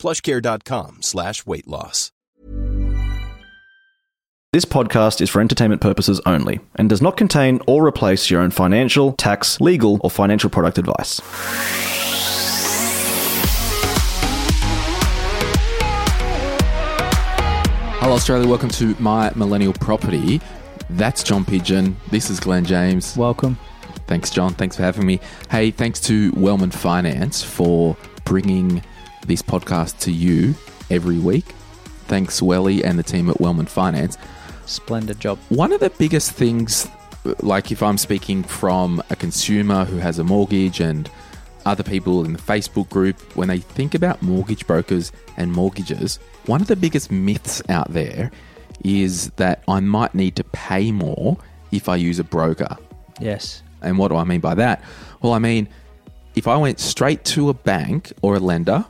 plushcare.com slash weight loss. This podcast is for entertainment purposes only and does not contain or replace your own financial, tax, legal, or financial product advice. Hello, Australia. Welcome to My Millennial Property. That's John Pidgeon. This is Glen James. Welcome. Thanks, John. Thanks for having me. Hey, thanks to Wellman Finance for bringing this podcast to you every week. Thanks, Welly and the team at Wellman Finance. Splendid job. One of the biggest things, like if I'm speaking from a consumer who has a mortgage and other people in the Facebook group, when they think about mortgage brokers and mortgages, one of the biggest myths out there is that I might need to pay more if I use a broker. Yes. And what do I mean by that? Well, I mean, if I went straight to a bank or a lender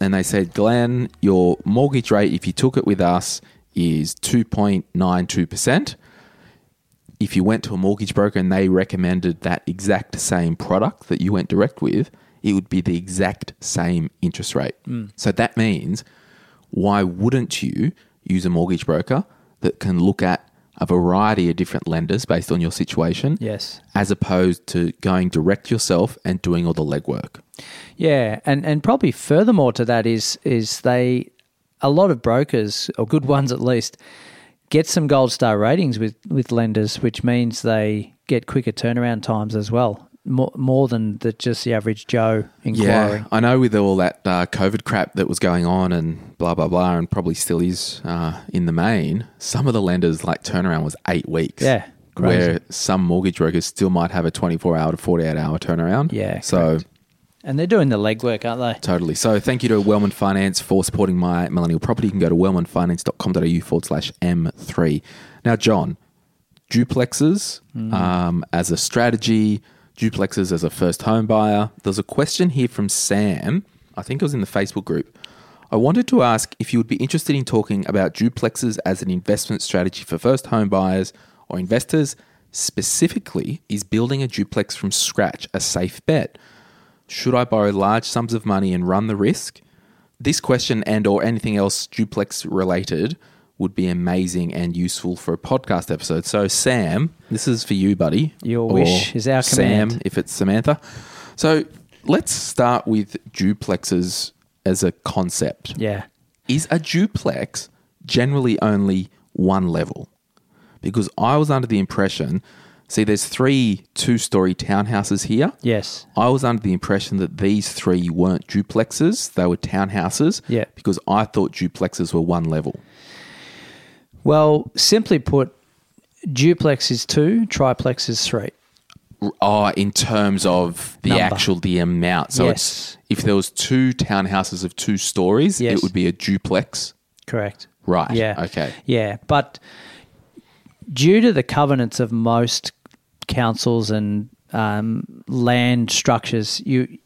and they said, Glen, your mortgage rate, if you took it with us, is 2.92%. If you went to a mortgage broker and they recommended that exact same product that you went direct with, it would be the exact same interest rate. Hmm. So that means why wouldn't you use a mortgage broker that can look at a variety of different lenders based on your situation? Yes. As opposed to going direct yourself and doing all the legwork. Yeah, and and probably furthermore to that is is they a lot of brokers or good ones at least get some gold star ratings with with lenders, which means they get quicker turnaround times as well. More, more than the, just the average Joe inquiring. I know with all that uh, COVID crap that was going on and blah, blah, blah, and probably still is uh, in the main, some of the lenders, like turnaround was eight weeks. Yeah, crazy. Where some mortgage brokers still might have a 24 hour to 48 hour turnaround. Yeah, So correct. And they're doing the legwork, aren't they? Totally. So thank you to Wellman Finance for supporting my millennial property. You can go to wellmanfinance.com.au forward slash M3. Now, John, duplexes um, as a strategy, duplexes as a first home buyer. There's a question here from Sam. I think it was in the Facebook group. I wanted to ask if you would be interested in talking about duplexes as an investment strategy for first home buyers or investors. Specifically, is building a duplex from scratch a safe bet? Should I borrow large sums of money and run the risk? This question and or anything else duplex related would be amazing and useful for a podcast episode. So Sam, this is for you, buddy. Your wish is our Sam, command. if it's Samantha. So let's start with duplexes as a concept. Yeah. Is a duplex generally only one level? Because I was under the impression, see, there's three two story townhouses here. Yes. I was under the impression that these three weren't duplexes, they were townhouses. Yeah. Because I thought duplexes were one level. Well, simply put, duplex is two, triplex is three. Oh, in terms of the Number. actual the amount. So Yes. it's if there was two townhouses of two stories, Yes. it would be a duplex. Correct. Right. Yeah. Okay. Yeah, but due to the covenants of most councils and um, land structures, you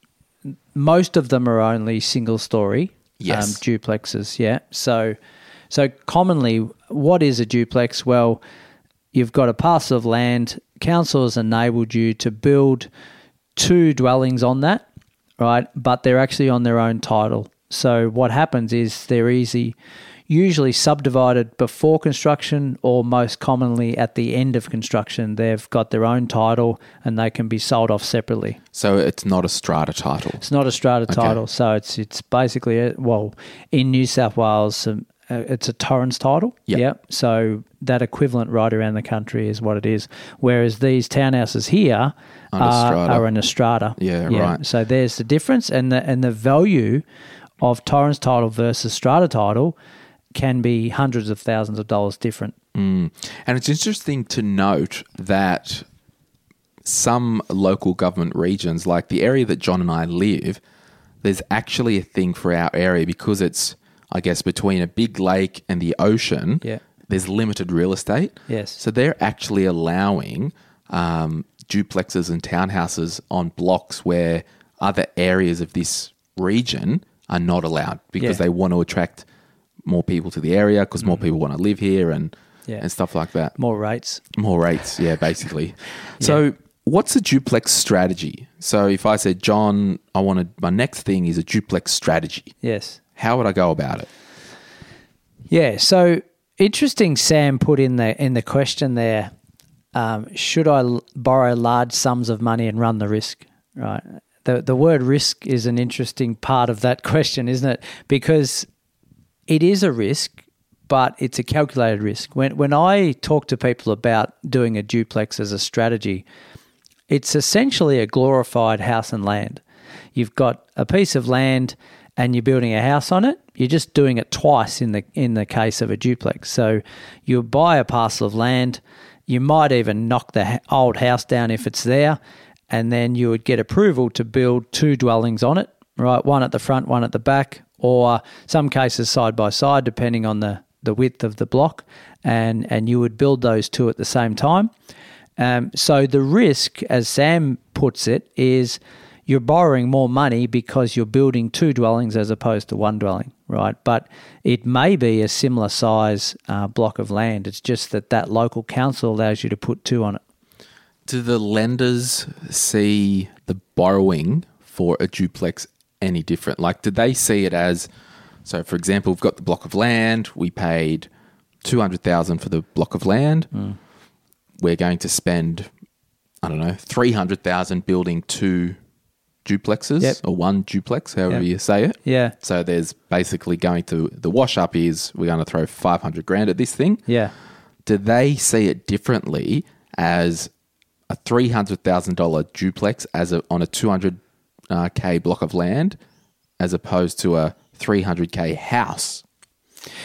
most of them are only single story Yes. um, duplexes. Yeah, so so commonly, what is a duplex? Well, you've got a parcel of land. Council has enabled you to build two dwellings on that, right? But they're actually on their own title. So what happens is they're easy, usually subdivided before construction, or most commonly at the end of construction. They've got their own title and they can be sold off separately. So it's not a strata title. It's not a strata title, so it's it's basically a, well in New South Wales, uh, Uh, it's a Torrens title. Yep. So that equivalent right around the country is what it is. Whereas these townhouses here are, in a strata. Yeah, right. So there's the difference, and the and the value of Torrens title versus strata title can be hundreds of thousands of dollars different. Mm. And it's interesting to note that some local government regions, like the area that John and I live, there's actually a thing for our area because it's I guess, between a big lake and the ocean, Yeah. there's limited real estate. Yes. So they're actually allowing um, duplexes and townhouses on blocks where other areas of this region are not allowed because Yeah. they want to attract more people to the area because more people want to live here and Mm. Yeah. and stuff like that. More rates. More rates, yeah, basically. So, what's a duplex strategy? So, if I said, John, I wanted my next thing is a duplex strategy, Yes. How would I go about it? Yeah. So interesting. Sam put in the in the question there. Um, should I l- borrow large sums of money and run the risk? Right. The the word risk is an interesting part of that question, isn't it? Because it is a risk, but it's a calculated risk. When when I talk to people about doing a duplex as a strategy, it's essentially a glorified house and land. You've got a piece of land and you're building a house on it. You're just doing it twice in the in the case of a duplex. So you buy a parcel of land, you might even knock the old house down if it's there, and then you would get approval to build two dwellings on it, right? One at the front, one at the back, or some cases side by side depending on the the width of the block, and and you would build those two at the same time. Um, so the risk, as Sam puts it, is you're borrowing more money because you're building two dwellings as opposed to one dwelling, right? But it may be a similar size uh, block of land. It's just that that local council allows you to put two on it. Do the lenders see the borrowing for a duplex any different? Like, did they see it as so? For example, we've got the block of land. We paid two hundred thousand for the block of land. We're going to spend, I don't know, three hundred thousand building two duplexes Yep. or one duplex, however Yep. you say it. Yeah. So there's basically going to the wash up is we're going to throw five hundred grand at this thing Yeah. do they see it differently as a three hundred thousand dollar duplex as a, on a two hundred uh, k block of land, as opposed to a three hundred k house?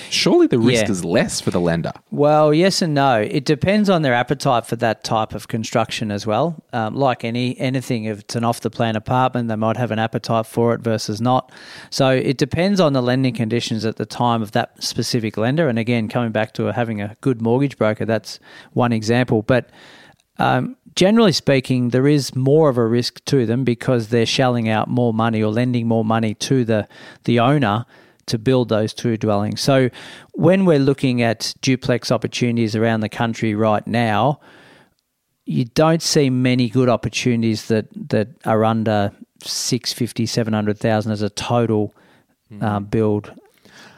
Surely the risk Yeah. is less for the lender. Well, yes and no. It depends on their appetite for that type of construction as well. Um, like any anything, if it's an off the plan apartment, they might have an appetite for it versus not. So it depends on the lending conditions at the time of that specific lender. And again, coming back to having a good mortgage broker, that's one example. But um, generally speaking, there is more of a risk to them because they're shelling out more money or lending more money to the the owner to build those two dwellings. So when we're looking at duplex opportunities around the country right now, you don't see many good opportunities that that are under 650 700,000 as a total uh, build.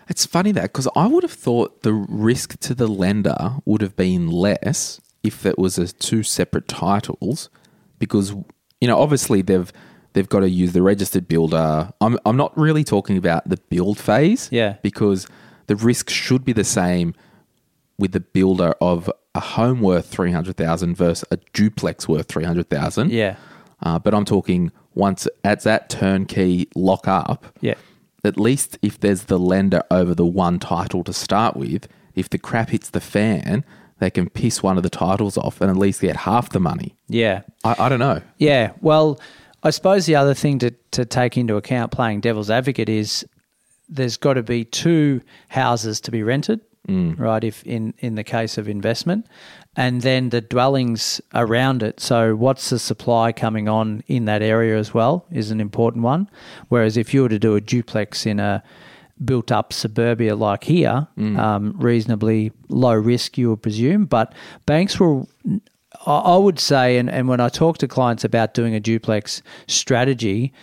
It's funny that because I would have thought the risk to the lender would have been less if it was as two separate titles, because you know obviously they've they've got to use the registered builder. I'm I'm not really talking about the build phase, Yeah. because the risk should be the same with the builder of a home worth three hundred thousand versus a duplex worth three hundred thousand. Yeah. Uh, but I'm talking once at that turnkey lock up Yeah. at least if there's the lender over the one title to start with, if the crap hits the fan, they can piss one of the titles off and at least get half the money. Yeah. I, I don't know. Yeah. Well, I suppose the other thing to, to take into account playing devil's advocate is there's got to be two houses to be rented, right? If in, in the case of investment, and then the dwellings around it. So, what's the supply coming on in that area as well is an important one. Whereas if you were to do a duplex in a built up suburbia like here, um, reasonably low risk, you would presume, but banks will I would say, and, and when I talk to clients about doing a duplex strategy,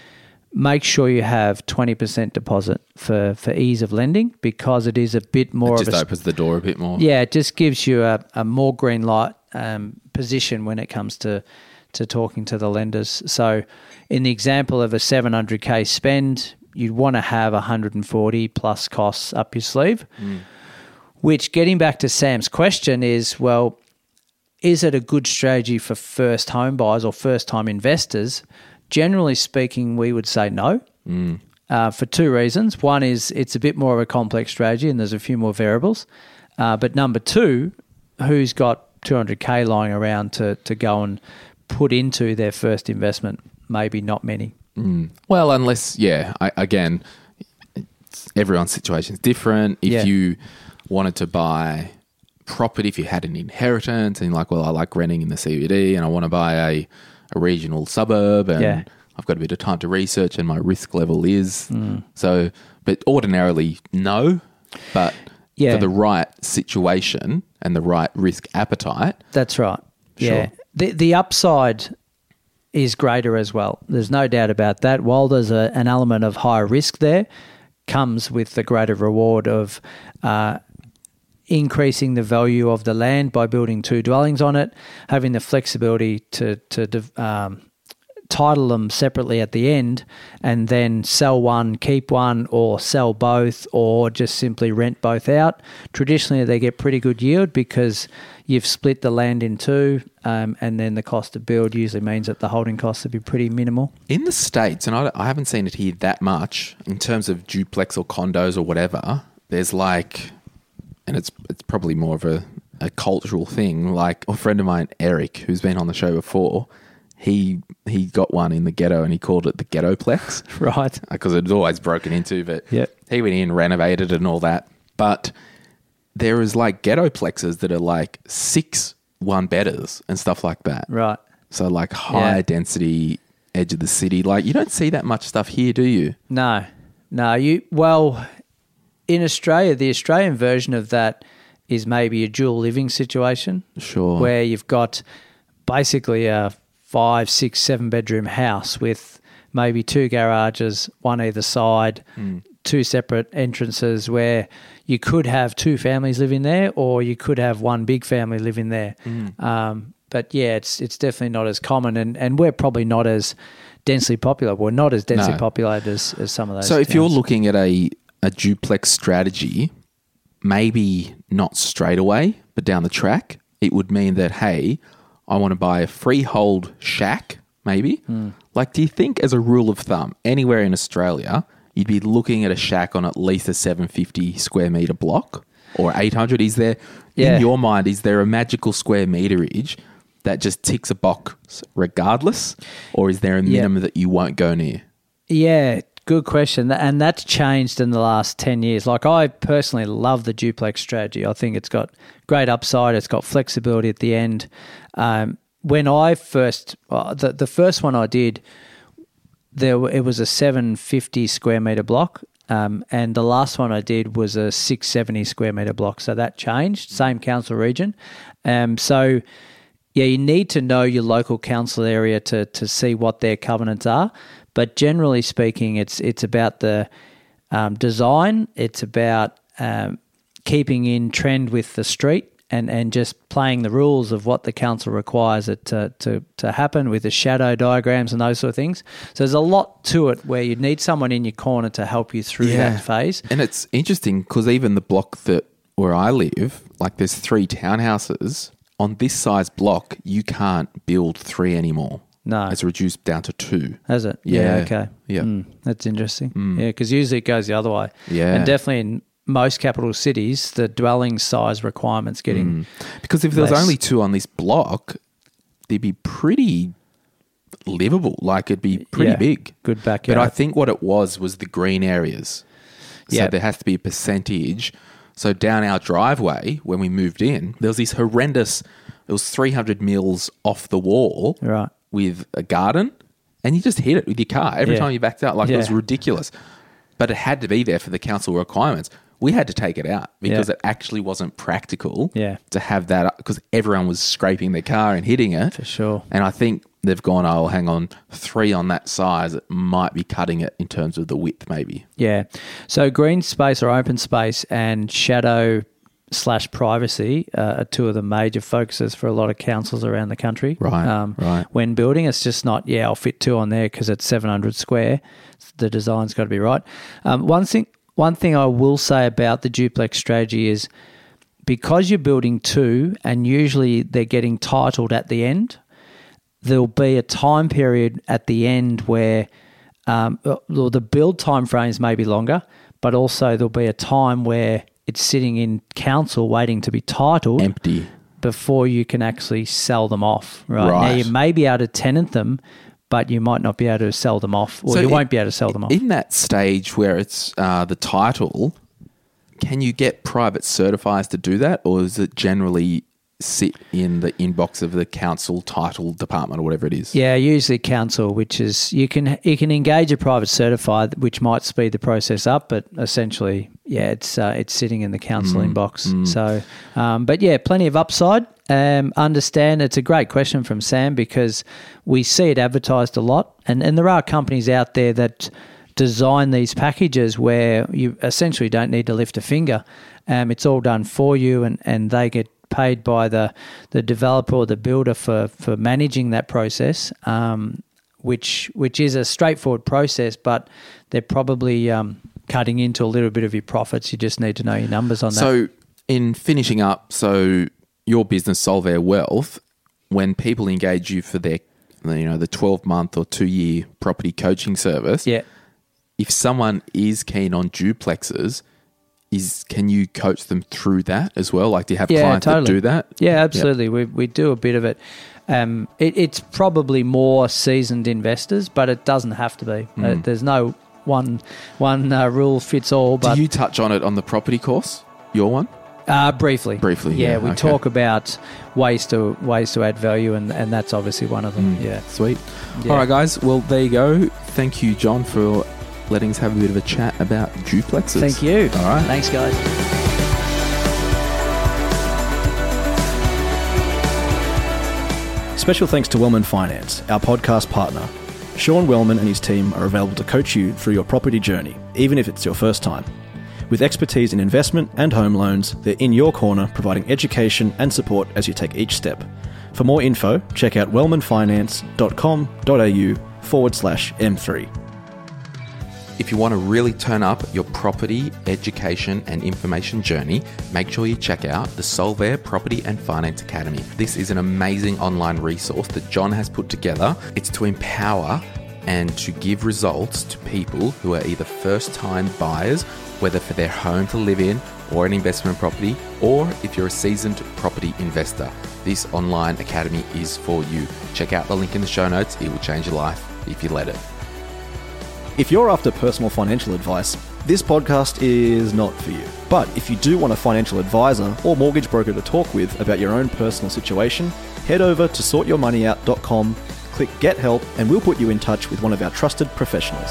make sure you have 20% deposit for, for ease of lending because it is a bit more It of just a. opens the door a bit more. Yeah, it just gives you a, a more green light um, position when it comes to, to talking to the lenders. So, in the example of a 700k spend, you'd want to have 140 plus costs up your sleeve. Which, getting back to Sam's question, is well, is it a good strategy for first home buyers or first time investors? Generally speaking, we would say no. Uh, for two reasons. One is it's a bit more of a complex strategy and there's a few more variables. Uh, but number two, who's got 200k lying around to, to go and put into their first investment? Maybe not many. Well, unless, yeah, I, again, everyone's situation is different. If Yeah. you wanted to buy property, if you had an inheritance, and you're like, well, I like renting in the CBD, and I want to buy a, a regional suburb, and Yeah. I've got a bit of time to research, and my risk level is Mm. so. But ordinarily, no. But Yeah. for the right situation and the right risk appetite, That's right. Yeah. The the upside is greater as well. There's no doubt about that. While there's a, an element of higher risk there, comes with the greater reward of uh, increasing the value of the land by building two dwellings on it, having the flexibility to to um, title them separately at the end, and then sell one, keep one, or sell both, or just simply rent both out. Traditionally, they get pretty good yield because you've split the land in two, um, and then the cost to build usually means that the holding costs would be pretty minimal. In the States, and I, I haven't seen it here that much in terms of duplex or condos or whatever, there's like, and it's it's probably more of a, a cultural thing. Like a friend of mine, Eric, who's been on the show before, he he got one in the ghetto and he called it the ghettoplex Right. Uh, because it was always broken into. But Yep. he went in, renovated and all that. But there is like ghettoplexes that are like six one bedders and stuff like that. Right. So like high Yeah. density edge of the city. Like you don't see that much stuff here, do you? No, no. You well, in Australia, the Australian version of that is maybe a dual living situation. Sure. where you've got basically a five, six, seven bedroom house with maybe two garages, one either side, two separate entrances where you could have two families living there or you could have one big family living there. Um, but yeah, it's it's definitely not as common and, and we're probably not as densely popular. We're not as densely No. populated as, as some of those. So if you're looking at a a duplex strategy, maybe not straight away, but down the track, it would mean that hey, I want to buy a freehold shack, maybe. Hmm. Like, do you think, as a rule of thumb, anywhere in Australia, you'd be looking at a shack on at least a 750 square meter block or 800? Is there, Yeah. in your mind, is there a magical square meterage that just ticks a box regardless, or is there a Yeah. minimum that you won't go near? Yeah, good question. And that's changed in the last 10 years. Like, I personally love the duplex strategy. I think it's got great upside, it's got flexibility at the end. Um, when I first, uh, the, the first one I did, there it was a 750 square meter block. Um, and the last one I did was a 670 square meter block. So that changed, same council region. Um, so, yeah, you need to know your local council area to, to see what their covenants are. But generally speaking, it's it's about the um, design. It's about um, keeping in trend with the street and, and just playing the rules of what the council requires it to, to, to happen with the shadow diagrams and those sort of things. So there's a lot to it where you need someone in your corner to help you through Yeah. that phase. And it's interesting because even the block that where I live, like there's three townhouses on this size block, you can't build three anymore. No. it's reduced down to two. Has it? Yeah. okay. Yeah. Mm, that's interesting. Yeah, because usually it goes the other way. Yeah. And definitely in most capital cities, the dwelling size requirements getting. Because if there was only two on this block, they'd be pretty livable. Like it'd be pretty Yeah. big. Good backyard. But I think what it was was the green areas. So Yeah. there has to be a percentage. So down our driveway when we moved in, there was this horrendous. It was three hundred mils off the wall, Right. with a garden, and you just hit it with your car every Yeah. time you backed out. Like it was ridiculous. But it had to be there for the council requirements. We had to take it out because Yeah. it actually wasn't practical Yeah. to have that because everyone was scraping their car and hitting it. For sure. And I think they've gone, oh, hang on, three on that size, it might be cutting it in terms of the width, maybe. Yeah. So green space or open space and shadow slash privacy uh, are two of the major focuses for a lot of councils around the country. Um, Right, right. When building, it's just not, yeah, I'll fit two on there because it's 700 square. The design's got to be right. Um, one thing, one thing I will say about the duplex strategy is because you're building two and usually they're getting titled at the end, there'll be a time period at the end where um, well, the build time frames may be longer, but also there'll be a time where it's sitting in council waiting to be titled Empty. before you can actually sell them off. Right, now you may be able to tenant them, but you might not be able to sell them off, or So you in- won't be able to sell them off. In that stage where it's uh, the title, can you get private certifiers to do that, or is it generally sit in the inbox of the council title department or whatever it is? Yeah, usually council, which is you can you can engage a private certified, which might speed the process up, but essentially, yeah, it's uh, it's sitting in the council inbox. So, um, but yeah, plenty of upside. Um, understand it's a great question from Sam because we see it advertised a lot, and and there are companies out there that design these packages where you essentially don't need to lift a finger. Um, it's all done for you, and, and they get paid by the the developer or the builder for for managing that process. Um, which which is a straightforward process, but they're probably um, cutting into a little bit of your profits. You just need to know your numbers on that. So, in finishing up, so your business Solvere Wealth, when people engage you for their, you know, the twelve month or two year property coaching service, yeah, if someone is keen on duplexes, is can you coach them through that as well? Like, do you have yeah, clients totally. that do that? Yeah, absolutely. We we do a bit of it. Um, it. It's probably more seasoned investors, but it doesn't have to be. Uh, there's no one one uh, rule fits all. But do you touch on it on the property course? Your one? Uh, briefly. Briefly, Yeah, yeah, we okay. talk about ways to ways to add value, and, and that's obviously one of them. Yeah. Sweet. Yeah. All right, guys. Well, there you go. Thank you, John, for letting us have a bit of a chat about duplexes. Thank you. All right. Thanks, guys. Special thanks to Wellman Finance, our podcast partner. Sean Wellman and his team are available to coach you through your property journey, even if it's your first time. With expertise in investment and home loans, they're in your corner providing education and support as you take each step. For more info, check out wellmanfinance.com.au forward slash M3. If you want to really turn up your property, education, and information journey, make sure you check out the Solvere Property and Finance Academy. This is an amazing online resource that John has put together. It's to empower and to give results to people who are either first time buyers, whether for their home to live in or an investment property, or if you're a seasoned property investor. This online academy is for you. Check out the link in the show notes, it will change your life if you let it. If you're after personal financial advice, this podcast is not for you. But if you do want a financial advisor or mortgage broker to talk with about your own personal situation, head over to sortyourmoneyout.com, click Get Help, and we'll put you in touch with one of our trusted professionals.